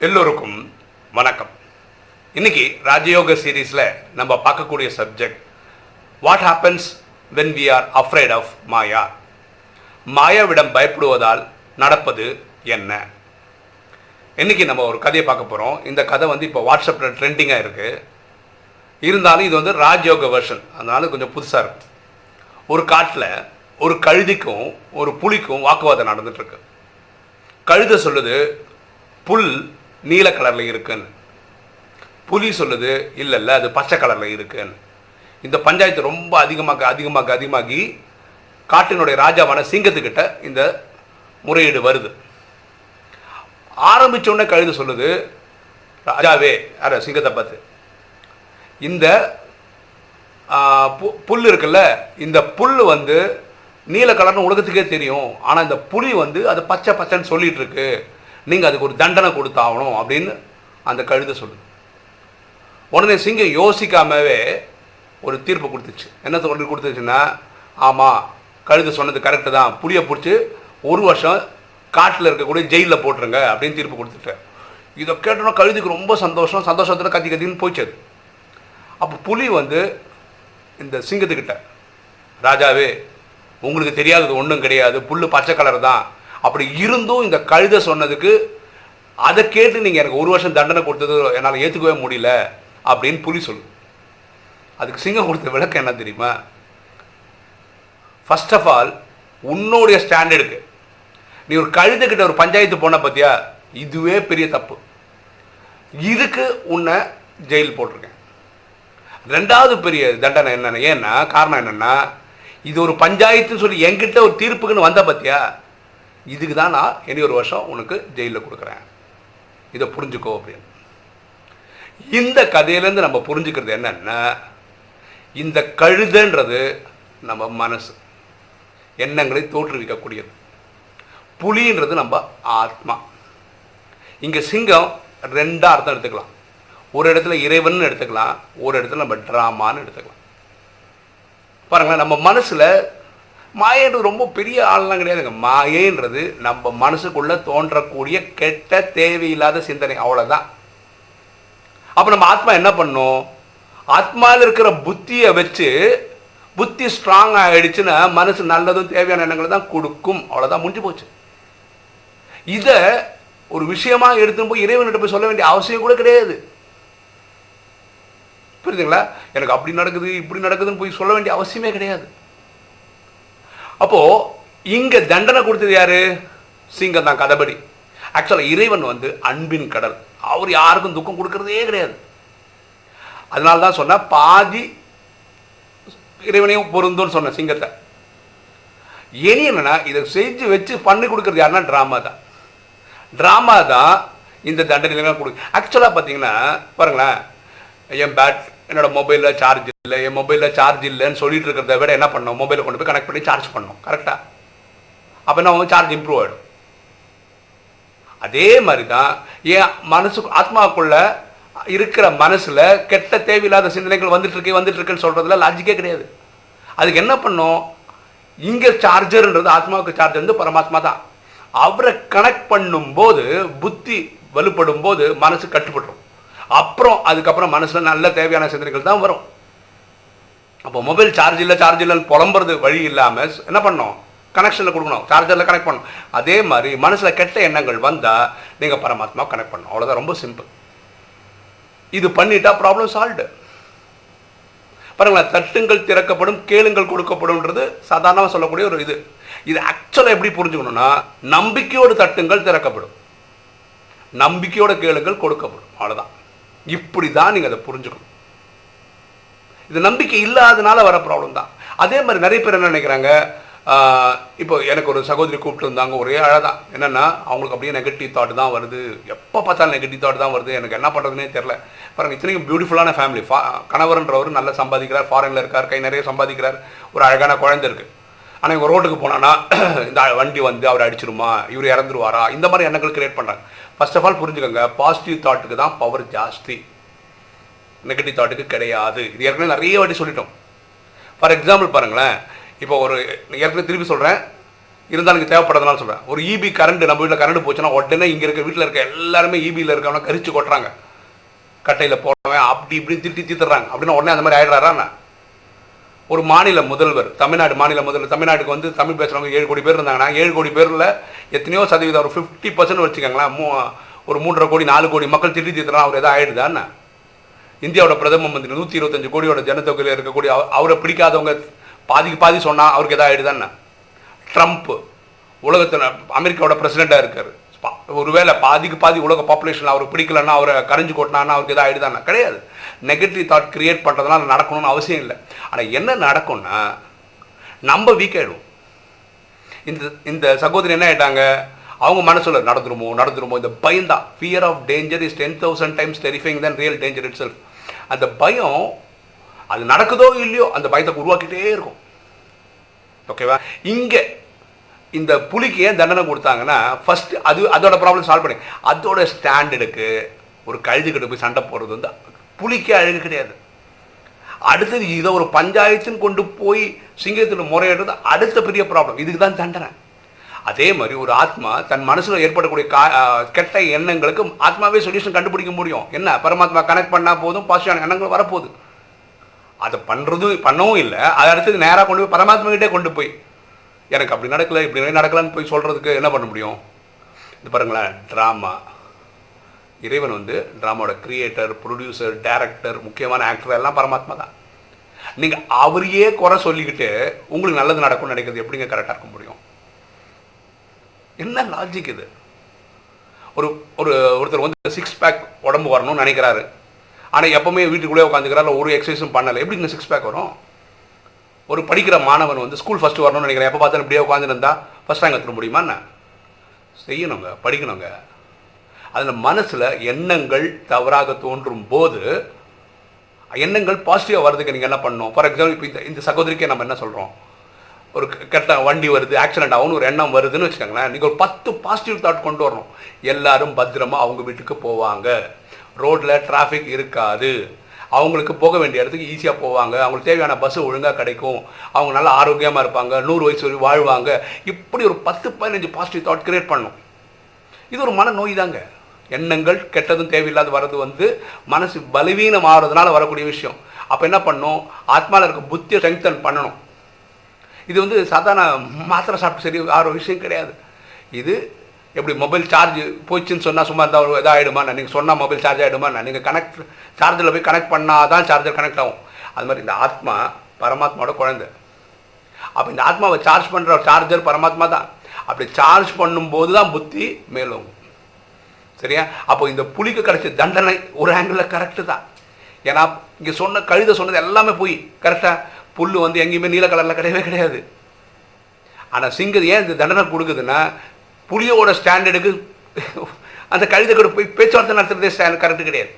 எல்லோருக்கும் வணக்கம். இன்னைக்கு ராஜயோக சீரீஸில் நம்ம பார்க்கக்கூடிய subject what happens when we are afraid of maya மாயாவிடம் பயப்படுவதால் நடப்பது என்ன? இன்னைக்கு நம்ம ஒரு கதையை பார்க்க போகிறோம் இந்த கதை வந்து இப்போ வாட்ஸ்அப்பில் ட்ரெண்டிங்காக இருக்குது இருந்தாலும் இது வந்து ராஜயோக வெர்ஷன் அதனால கொஞ்சம் புதுசாக இருக்கும் ஒரு காட்டில் ஒரு கழுதிக்கும் ஒரு புலிக்கும் வாக்குவாதம் நடந்துட்டுருக்கு கழுதை சொல்லுது புல் நீல கலரில் இருக்குன்னு. புலி சொல்லுது இல்லை இல்லை அது பச்சை கலரில் இருக்குன்னு. இந்த பஞ்சாயத்து ரொம்ப அதிகமாக அதிகமாக அதிகமாகி காட்டினுடைய ராஜாவான சிங்கத்துக்கிட்ட இந்த முறையீடு வருது. ஆரம்பிச்ச உடனே கழுது சொல்லுது ராஜாவே யார சிங்கத்தை பார்த்து. இந்த பு- புல் இருக்குல்ல இந்த புல் வந்து நீல கலர்னு உலகத்துக்கே தெரியும். ஆனால் இந்த புலி வந்து அது பச்சை பச்சைன்னு சொல்லிட்டு இருக்கு. நீங்கள் அதுக்கு ஒரு தண்டனை கொடுத்தாகணும் அப்படின்னு அந்த கழுதை சொல்லுது. உடனே சிங்கம் யோசிக்காமவே ஒரு தீர்ப்பு கொடுத்துச்சு. என்ன சொல்லி கொடுத்துச்சுன்னா ஆமாம் கழுது சொன்னது கரெக்டு தான். புளியை பிடிச்சி ஒரு வருஷம் காட்டில் இருக்கக்கூடிய ஜெயிலில் போட்டுருங்க அப்படின்னு தீர்ப்பு கொடுத்துட்டேன் இதை கேட்டோன்னா கழுதுக்கு ரொம்ப சந்தோஷம் சந்தோஷத்தில் கத்தி கத்தின்னு போயிச்சு அப்போ புலி வந்து இந்த சிங்கத்துக்கிட்ட ராஜாவே உங்களுக்கு தெரியாதது ஒன்றும் கிடையாது. புல் பச்சை கலர் தான். அப்படி இருந்தும் இந்த கழுதை சொன்னதுக்கு அதை கேட்டு நீங்கள் எனக்கு ஒரு வருஷம் தண்டனை கொடுத்தது என்னால் ஏற்றுக்கவே முடியல அப்படின்னு புலி சொல்லு. அதுக்கு சிங்கம் கொடுத்த விளக்கம் என்ன தெரியுமா? ஃபர்ஸ்ட் ஆஃப் ஆல் உன்னுடைய ஸ்டாண்டர்டுக்கு நீ ஒரு கழுதுகிட்ட ஒரு பஞ்சாயத்து போன பார்த்தியா இதுவே பெரிய தப்பு. இதுக்கு உன்னை ஜெயில் போட்டிருக்கேன். ரெண்டாவது பெரிய தண்டனை என்னென்ன? ஏன்னா காரணம் என்னென்னா இது ஒரு பஞ்சாயத்துன்னு சொல்லி என்கிட்ட ஒரு தீர்ப்புக்குன்னு வந்த பார்த்தியா இதுக்கு தான் நான் இனி ஒரு வருஷம் உனக்கு ஜெயிலில் கொடுக்குறேன். இதை புரிஞ்சுக்கோ அப்படின்னு. இந்த கதையிலேருந்து நம்ம புரிஞ்சுக்கிறது என்னென்னா இந்த கழுதைன்றது நம்ம மனசு. எண்ணங்களை தோற்றுவிக்கக்கூடியது. புலின்றது நம்ம ஆத்மா. இங்கே சிங்கம் ரெண்டாக அர்த்தம் எடுத்துக்கலாம். ஒரு இடத்துல இறைவன் எடுத்துக்கலாம் ஒரு இடத்துல நம்ம ட்ராமான்னு எடுத்துக்கலாம். பாருங்களேன் நம்ம மனசில் மாயன்றது ரொம்ப பெரிய ஆள்லாம் கிடையாதுங்க. மாயன்றது நம்ம மனசுக்குள்ளே தோன்றக்கூடிய கெட்ட தேவையில்லாத சிந்தனை. அவ்வளோதான் அப்போ நம்ம ஆத்மா என்ன பண்ணும்? ஆத்மாவில் இருக்கிற புத்தியை வச்சு புத்தி ஸ்ட்ராங் ஆகிடுச்சுன்னா மனசு நல்லதும் தேவையான எண்ணங்களை தான் கொடுக்கும். அவ்வளோதான் முடிஞ்சு போச்சு. இதை ஒரு விஷயமாக எடுத்துன்னு போய் இறைவன்கிட்ட போய் சொல்ல வேண்டிய அவசியம் கூட கிடையாது. புரியுதுங்களா? எனக்கு அப்படி நடக்குது இப்படி நடக்குதுன்னு போய் சொல்ல வேண்டிய அவசியமே கிடையாது. அப்போது இங்கே தண்டனை கொடுத்தது யார்? சிங்கம் தான் கதபடி. ஆக்சுவலாக இறைவன் வந்து அன்பின் கடல். அவர் யாருக்கும் துக்கம் கொடுக்கறதே கிடையாது. அதனால தான் சொன்ன பாதி இறைவனையும் பொருந்தும்னு சொன்னேன் சிங்கத்தை. இனி என்னென்னா இதை செஞ்சு வச்சு பண்ணி கொடுக்கறது யாருன்னா ட்ராமா தான். ட்ராமா தான் இந்த தண்டனைலாம் கொடுக்கு ஆக்சுவலாக பார்த்தீங்கன்னா பாருங்களேன் என் பேட் என்னோட மொபைலில் சார்ஜ் இல்லை என் மொபைலில் சார்ஜ் இல்லைன்னு சொல்லிட்டு இருக்கிறத விட என்ன பண்ணோம் மொபைலை கொண்டு போய் கனெக்ட் பண்ணி சார்ஜ் பண்ணணும். கரெக்டாக அப்போ என்ன சார்ஜ் இம்ப்ரூவ் ஆகிடும் அதே மாதிரி தான் என் மனசு ஆத்மாக்குள்ள இருக்கிற மனசில் கெட்ட தேவையில்லாத சிந்தனைகள் வந்துட்டு இருக்கு வந்துட்டு இருக்குன்னு சொல்றதுல லாஜிக்கே கிடையாது. அதுக்கு என்ன பண்ணும் இங்கே சார்ஜர்ன்றது ஆத்மாவுக்கு சார்ஜர் வந்து பரமாத்மா தான். அவரை கனெக்ட் பண்ணும்போது புத்தி வலுப்படும் போது மனசு கட்டுப்பட்டுரும். அப்புறம் அதுக்கப்புறம் மனசில் நல்ல தேவையான சிந்தனைகள் தான் வரும். அப்போ மொபைல் சார்ஜ் இல்லை சார்ஜ் இல்லைன்னு புலம்புறது வழி இல்லாமல் என்ன பண்ணோம் கனெக்ஷனில் கொடுக்கணும். சார்ஜரில் கனெக்ட் பண்ணணும். அதே மாதிரி மனசில் கெட்ட எண்ணங்கள் வந்தால் நீங்கள் பரமாத்மா கனெக்ட் பண்ணணும். அவ்வளோதான் ரொம்ப சிம்பிள் இது பண்ணிட்டா ப்ராப்ளம் சால்வ்டு பாருங்களேன் தட்டுங்கள் திறக்கப்படும் கேளுங்கள் கொடுக்கப்படும்ன்றது சாதாரணமாக சொல்லக்கூடிய ஒரு இது. இது ஆக்சுவலாக எப்படி புரிஞ்சுக்கணும்னா நம்பிக்கையோடு தட்டுங்கள் திறக்கப்படும். நம்பிக்கையோட கேளுங்கள் கொடுக்கப்படும். அவ்வளோதான் இப்படி தான் நீங்கள் அதை புரிஞ்சுக்கணும். இது நம்பிக்கை இல்லாதனால வர ப்ராப்ளம் தான். அதே மாதிரி நிறைய பேர் என்ன நினைக்கிறாங்க? இப்போ எனக்கு ஒரு சகோதரி கூப்பிட்டு இருந்தாங்க ஒரே தான். என்னென்னா அவங்களுக்கு அப்படியே நெகட்டிவ் தாட் தான் வருது. எப்போ பார்த்தாலும் நெகட்டிவ் தாட் தான் வருது. எனக்கு என்ன பண்ணுறதுனே தெரில பாருங்க இத்தனைக்கும் பியூட்டிஃபுல்லான ஃபேமிலி ஃபா கணவர்ன்றவர் நல்லா சம்பாதிக்கிறார் ஃபாரினில் இருக்கார் கை நிறைய சம்பாதிக்கிறார். ஒரு அழகான குழந்தை இருக்குது ஆனால் இவங்க ரோட்டுக்கு போனான்னா இந்த வண்டி வந்து அவர் அடிச்சிருமா இவர் இறந்துருவாரா? இந்த மாதிரி எண்ணங்கள் கிரியேட் பண்ணுறாங்க ஃபர்ஸ்ட் ஆஃப் ஆல் புரிஞ்சுக்கோங்க பாசிட்டிவ் தாட்டுக்கு தான் பவர் ஜாஸ்தி. நெகட்டிவ் தாட்டுக்கு கிடையாது. இது ஏற்கனவே நிறைய வாட்டி சொல்லிட்டோம். ஃபார் எக்ஸாம்பிள் பாருங்களேன் இப்போ ஒரு ஏற்கனவே திருப்பி சொல்கிறேன் இருந்தாலும் இங்கே தேவைப்படுறதுனால சொல்கிறேன் ஒரு இபி கரண்ட் நம்ம வீட்டில் கரண்ட் போச்சுன்னா உடனே இங்கே இருக்க வீட்டில் இருக்க எல்லாருமே இபியில் இருக்கவங்க கரிச்சு கொட்டுறாங்க. கட்டையில் போடுறவன் அப்படி இப்படி திட்டி தீத்துறாங்க அப்படின்னா உடனே அந்த மாதிரி ஆயிடுறாரா ஒரு மாநில முதல்வர் தமிழ்நாடு மாநில முதல்வர் தமிழ்நாட்டுக்கு வந்து தமிழ் பேசுகிறவங்க ஏழு கோடி பேர் இருந்தாங்கன்னா ஏழு கோடி பேரில் எத்தனையோ சதவீதம் ஒரு ஃபிஃப்டி பர்சன்ட் வச்சுக்கோங்களேன் மூ ஒரு மூன்றரை கோடி நாலு கோடி மக்கள் திட்டி தீத்துறா அவர் எதாவது ஆயிடுதான்னு இந்தியாவோட பிரதம மந்திரி நூற்றி இருபத்தஞ்சு கோடியோட ஜனத்தொகையில் இருக்கக்கூடிய அவரை பிடிக்காதவங்க பாதிக்கு பாதி சொன்னால் அவருக்கு எதாவது ஆயிடுதான்னு ட்ரம்ப் உலகத்தில் அமெரிக்காவோட பிரசிடெண்ட்டாக இருக்கார். ஒருவேளை பாதிக்கு பாதி உலக பாப்புலேஷன் அவருக்கு பிடிக்கலன்னா அவரை கரைஞ்சு கொட்டினான்னா அவருக்கு எதாவது ஆயிடுதானா கிடையாது. நெகட்டிவ் தாட் கிரியேட் பண்ணுறதுனால நடக்கணும்னு அவசியம் இல்லை. ஆனால் என்ன நடக்கும்னா நம்ம வீக் ஆயிடுவோம். இந்த இந்த சகோதரி என்ன ஆயிட்டாங்க? அவங்க மனசுல நடந்துருமோ நடந்துருமோ இந்த பயம் தான். Fear of danger is ten thousand times terrifying than real danger itself அந்த பயம் அது நடக்குதோ இல்லையோ அந்த பயத்தை உருவாக்கிட்டே இருக்கும். ஓகேவா இங்கே இந்த புலிக்கு ஏன் தண்டனை கொடுத்தாங்கன்னா ஃபஸ்ட்டு அது அதோட ப்ராப்ளம் சால்வ் பண்ணி. அதோட ஸ்டாண்டர்டுக்கு ஒரு கழுதுகிட்ட போய் சண்டை போடுறது வந்து புலிக்கு அழகு கிடையாது. அடுத்தது இதை ஒரு பஞ்சாயத்துன்னு கொண்டு போய் சிங்கத்தில் முறையிடுறது அடுத்த பெரிய ப்ராப்ளம் இதுக்கு தான் தண்டனை. அதே மாதிரி ஒரு ஆத்மா தன் மனசில் ஏற்படக்கூடிய கா கெட்ட எண்ணங்களுக்கு ஆத்மாவே சொல்யூஷன் கண்டுபிடிக்க முடியும். என்ன? பரமாத்மா கனெக்ட் பண்ணால் போதும் பாசிட்டிவான எண்ணங்கள் வரப்போகுது. அதை பண்ணுறதும் பண்ணவும் இல்லை. அதை அடுத்தது நேராக கொண்டு போய் பரமாத்மா கிட்டே கொண்டு போய் எனக்கு அப்படி நடக்கலை இப்படி நடக்கலான்னு போய் சொல்கிறதுக்கு என்ன பண்ண முடியும்? இது பாருங்களேன் ட்ராமா இறைவன் வந்து ட்ராமாவோட கிரியேட்டர் ப்ரொடியூசர் டேரக்டர் முக்கியமான ஆக்டர் எல்லாம் பரமாத்மா தான். நீங்கள் அவரையே குறை சொல்லிக்கிட்டு உங்களுக்கு நல்லது நடக்கும்னு நினைக்கிறது எப்படிங்க கரெக்டாக இருக்க முடியும்? என்ன லாஜிக் இது? ஒரு ஒரு ஒருத்தர் வந்து சிக்ஸ் பேக் உடம்பு வரணும்னு நினைக்கிறாரு. ஆனால் எப்பவுமே வீட்டுக்குள்ளே உட்காந்துக்கிறாரு ஒரு எக்ஸசைஸும் பண்ணலை. எப்படிங்க சிக்ஸ் பேக் வரும்? ஒரு படிக்கிற மாணவன் வந்து ஸ்கூல் ஃபஸ்ட்டு வரணும்னு நினைக்கிறேன். எப்போ பார்த்தாலும் இப்படியே உட்காந்துருந்தா ஃபஸ்ட் ரேங்க் எடுத்துட முடியுமா என்ன? செய்யணுங்க படிக்கணுங்க. அதில் மனசில் எண்ணங்கள் தவறாக தோன்றும் போது எண்ணங்கள் பாசிட்டிவாக வர்றதுக்கு நீங்கள் என்ன பண்ணணும்? ஃபார் எக்ஸாம்பிள் இப்போ இந்த இந்த சகோதரிக்கே நம்ம என்ன சொல்கிறோம் ஒரு கெட்ட வண்டி வருது ஆக்சிடென்ட் ஆகும்னு ஒரு எண்ணம் வருதுன்னு வச்சுக்கோங்களேன் நீங்கள் ஒரு பத்து பாசிட்டிவ் தாட் கொண்டு வரணும். எல்லாரும் பத்திரமா அவங்க வீட்டுக்கு போவாங்க. ரோட்டில் டிராஃபிக் இருக்காது. அவங்களுக்கு போக வேண்டிய இடத்துக்கு ஈஸியாக போவாங்க. அவங்களுக்கு தேவையான பஸ் ஒழுங்காக கிடைக்கும். அவங்க நல்லா ஆரோக்கியமாக இருப்பாங்க. நூறு வயசு வரை வாழ்வாங்க. இப்படி ஒரு பத்து பதினஞ்சு பாசிட்டிவ் தாட் கிரியேட் பண்ணணும். இது ஒரு மன நோய் தாங்க. எண்ணங்கள் கெட்டதும் தேவையில்லாத வர்றது வந்து மனசு பலவீனம் ஆகிறதுனால வரக்கூடிய விஷயம். அப்போ என்ன பண்ணணும்? ஆத்மாவில் இருக்க புத்தியை ஸ்ட்ரெங்தன் பண்ணணும். இது வந்து சாதாரண மாத்திரை சாப்பிட்டு சரி ஆகிற விஷயம் கிடையாது. இது எப்படி மொபைல் சார்ஜ் போச்சுன்னு சொன்னால் சும்மா இருந்தால் ஒரு இதாகிடுமா நீங்கள் சொன்னால் மொபைல் சார்ஜ் ஆகிடுமா நீங்கள் கனெக்ட் சார்ஜரில் போய் கனெக்ட் பண்ணால் தான் சார்ஜர் கனெக்ட் ஆகும். அது மாதிரி இந்த ஆத்மா பரமாத்மாவோட குழந்தை. அப்போ இந்த ஆத்மாவை சார்ஜ் பண்ணுற சார்ஜர் பரமாத்மா தான். அப்படி சார்ஜ் பண்ணும்போது தான் புத்தி மேலோங்கும். சரியா? அப்போ இந்த புலிக்கு கிடைச்ச தண்டனை ஒரு ஆங்கிளில் கரெக்டு தான். ஏன்னா இங்கே சொன்ன கழுத சொன்னது எல்லாமே போய் கரெக்டாக புல் வந்து எங்கேயுமே நீல கலரில் கிடையவே கிடையாது. ஆனால் சிங்கம் ஏன் இந்த தண்டனை கொடுக்குதுன்னா புலியோட ஸ்டாண்டர்டுக்கு அந்த கழுதை கூட போய் பேச்சுவார்த்தை நடத்துகிறதே ஸ்டாண்ட் கரெக்டு கிடையாது.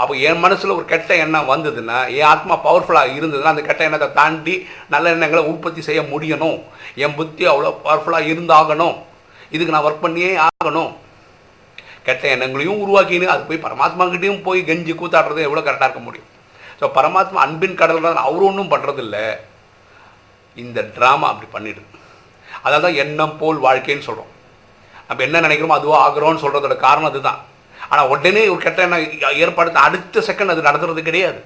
அப்போ என் மனசில் ஒரு கெட்ட எண்ணம் வந்ததுன்னா என் ஆத்மா பவர்ஃபுல்லாக இருந்ததுன்னா அந்த கெட்ட எண்ணத்தை தாண்டி நல்ல எண்ணங்களை உற்பத்தி செய்ய முடியணும். என் புத்தி அவ்வளோ பவர்ஃபுல்லாக இருந்தாகணும். இதுக்கு நான் ஒர்க் பண்ணியே ஆகணும். கெட்ட எண்ணங்களையும் உருவாக்கின்னு அது போய் பரமாத்மாக்கிட்டையும் போய் கெஞ்சி கூத்தாடுறது எவ்வளோ கரெக்டாக இருக்க முடியும்? ஸோ பரமாத்மா அன்பின் கடல்கள் அவரும் ஒன்றும் பண்ணுறதில்ல இந்த ட்ராமா அப்படி பண்ணிடுது. அதாவது தான் எண்ணம் போல் வாழ்க்கைன்னு சொல்கிறோம் நம்ம என்ன நினைக்கிறோமோ அதுவாக ஆகிறோம்னு சொல்கிறதோட காரணம் அதுதான். ஆனால் உடனே ஒரு கெட்ட எண்ணம் ஏற்படுத்த அடுத்த செகண்ட் அது நடத்துறது கிடையாது.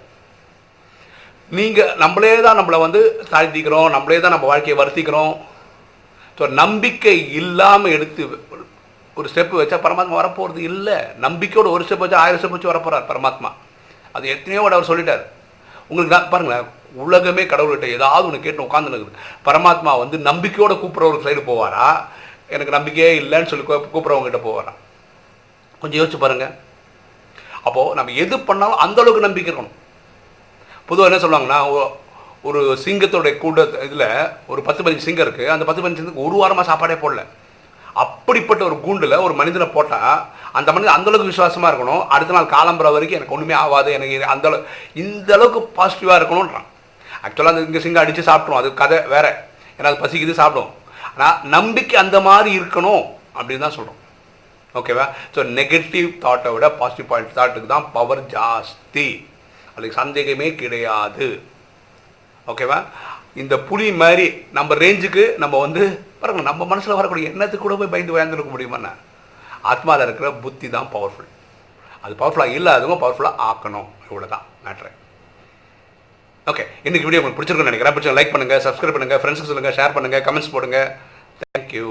நீங்கள் நம்மளே தான் நம்மளை வந்து தாழ்த்திக்கிறோம். நம்மளே தான் நம்ம வாழ்க்கையை வருத்திக்கிறோம். ஸோ நம்பிக்கை இல்லாமல் எடுத்து ஒரு- ஸ்டெப்பு வச்சா பரமாத்மா வரப்போகிறது இல்லை. நம்பிக்கையோட ஒரு ஸ்டெப் வச்சா ஆயிரம் ஸ்டெப் வச்சு வரப்போகிறார் பரமாத்மா. அது எத்தனையோட அவர் சொல்லிட்டார். உங்களுக்கு தான் பாருங்களேன் உலகமே கடவுள்கிட்ட ஏதாவது ஒன்று கேட்டு உட்காந்துனுக்குது பரமாத்மா வந்து நம்பிக்கையோட கூப்பிட்ற ஒரு சைடு போவாரா? எனக்கு நம்பிக்கையே இல்லைன்னு சொல்லி கூப்பிட்றவங்ககிட்ட போவாரா? கொஞ்சம் யோசிச்சு பாருங்க. அப்போது நம்ம எது பண்ணாலும் அந்த அளவுக்கு நம்பிக்கை இருக்கணும். பொதுவாக என்ன சொல்லுவாங்கன்னா ஒரு சிங்கத்தோடைய கூட இதில் ஒரு பத்து பதினஞ்சு சிங்கம் இருக்குது அந்த பத்து பதினஞ்சு சிங்கத்துக்கு ஒரு வாரமாக சாப்பாடே போடல. அப்படிப்பட்ட ஒரு கூண்டில் ஒரு மனிதனை போட்டால் அந்த மனிதன் அந்த அளவுக்கு விசுவாசமாக இருக்கணும். அடுத்த நாள் காலம்புற வரைக்கும் எனக்கு ஒன்றுமே ஆகாது எனக்கு அந்த இந்த அளவுக்கு பாசிட்டிவாக இருக்கணுன்றான் ஆக்சுவலாக அந்த இங்கே சிங்கம் அடித்து சாப்பிட்ரும் அது கதை வேற. ஏன்னா அது பசிக்குது சாப்பிடும். ஆனால் நம்பிக்கை அந்த மாதிரி இருக்கணும் அப்படின்னு தான் சொல்கிறோம் ஓகேவா ஸோ நெகட்டிவ் தாட்டை விட பாசிட்டிவ் பாயிண்ட் தாட்டுக்கு தான் பவர் ஜாஸ்தி. அதுக்கு சந்தேகமே கிடையாது. ஓகேவா இந்த புலி மாதிரி நம்ம ரேஞ்சுக்கு நம்ம வந்து பாருங்க நம்ம மனசில் வரக்கூடிய எண்ணத்துக்கு கூட போய் பயந்து பயந்துருக்க முடியுமாண்ணா ஆத்மாவில் இருக்கிற புத்தி தான் பவர்ஃபுல் அது பவர்ஃபுல்லாக இல்லாதவங்க பவர்ஃபுல்லாக ஆக்கணும். இவ்வளோ தான் மேட்ரு ஓகே இன்னைக்கு வீடியோ உங்களுக்கு பிடிச்சிருக்குன்னு நினைக்கிறேன். பிடிச்ச லைக் பண்ணுங்கள் சப்ஸ்கிரைப் பண்ணுங்கள் ஃப்ரெண்ட்ஸுக்கு சொல்லுங்கள் ஷேர் பண்ணுங்கள் கமெண்ட்ஸ் போடுங்க. தேங்க்யூ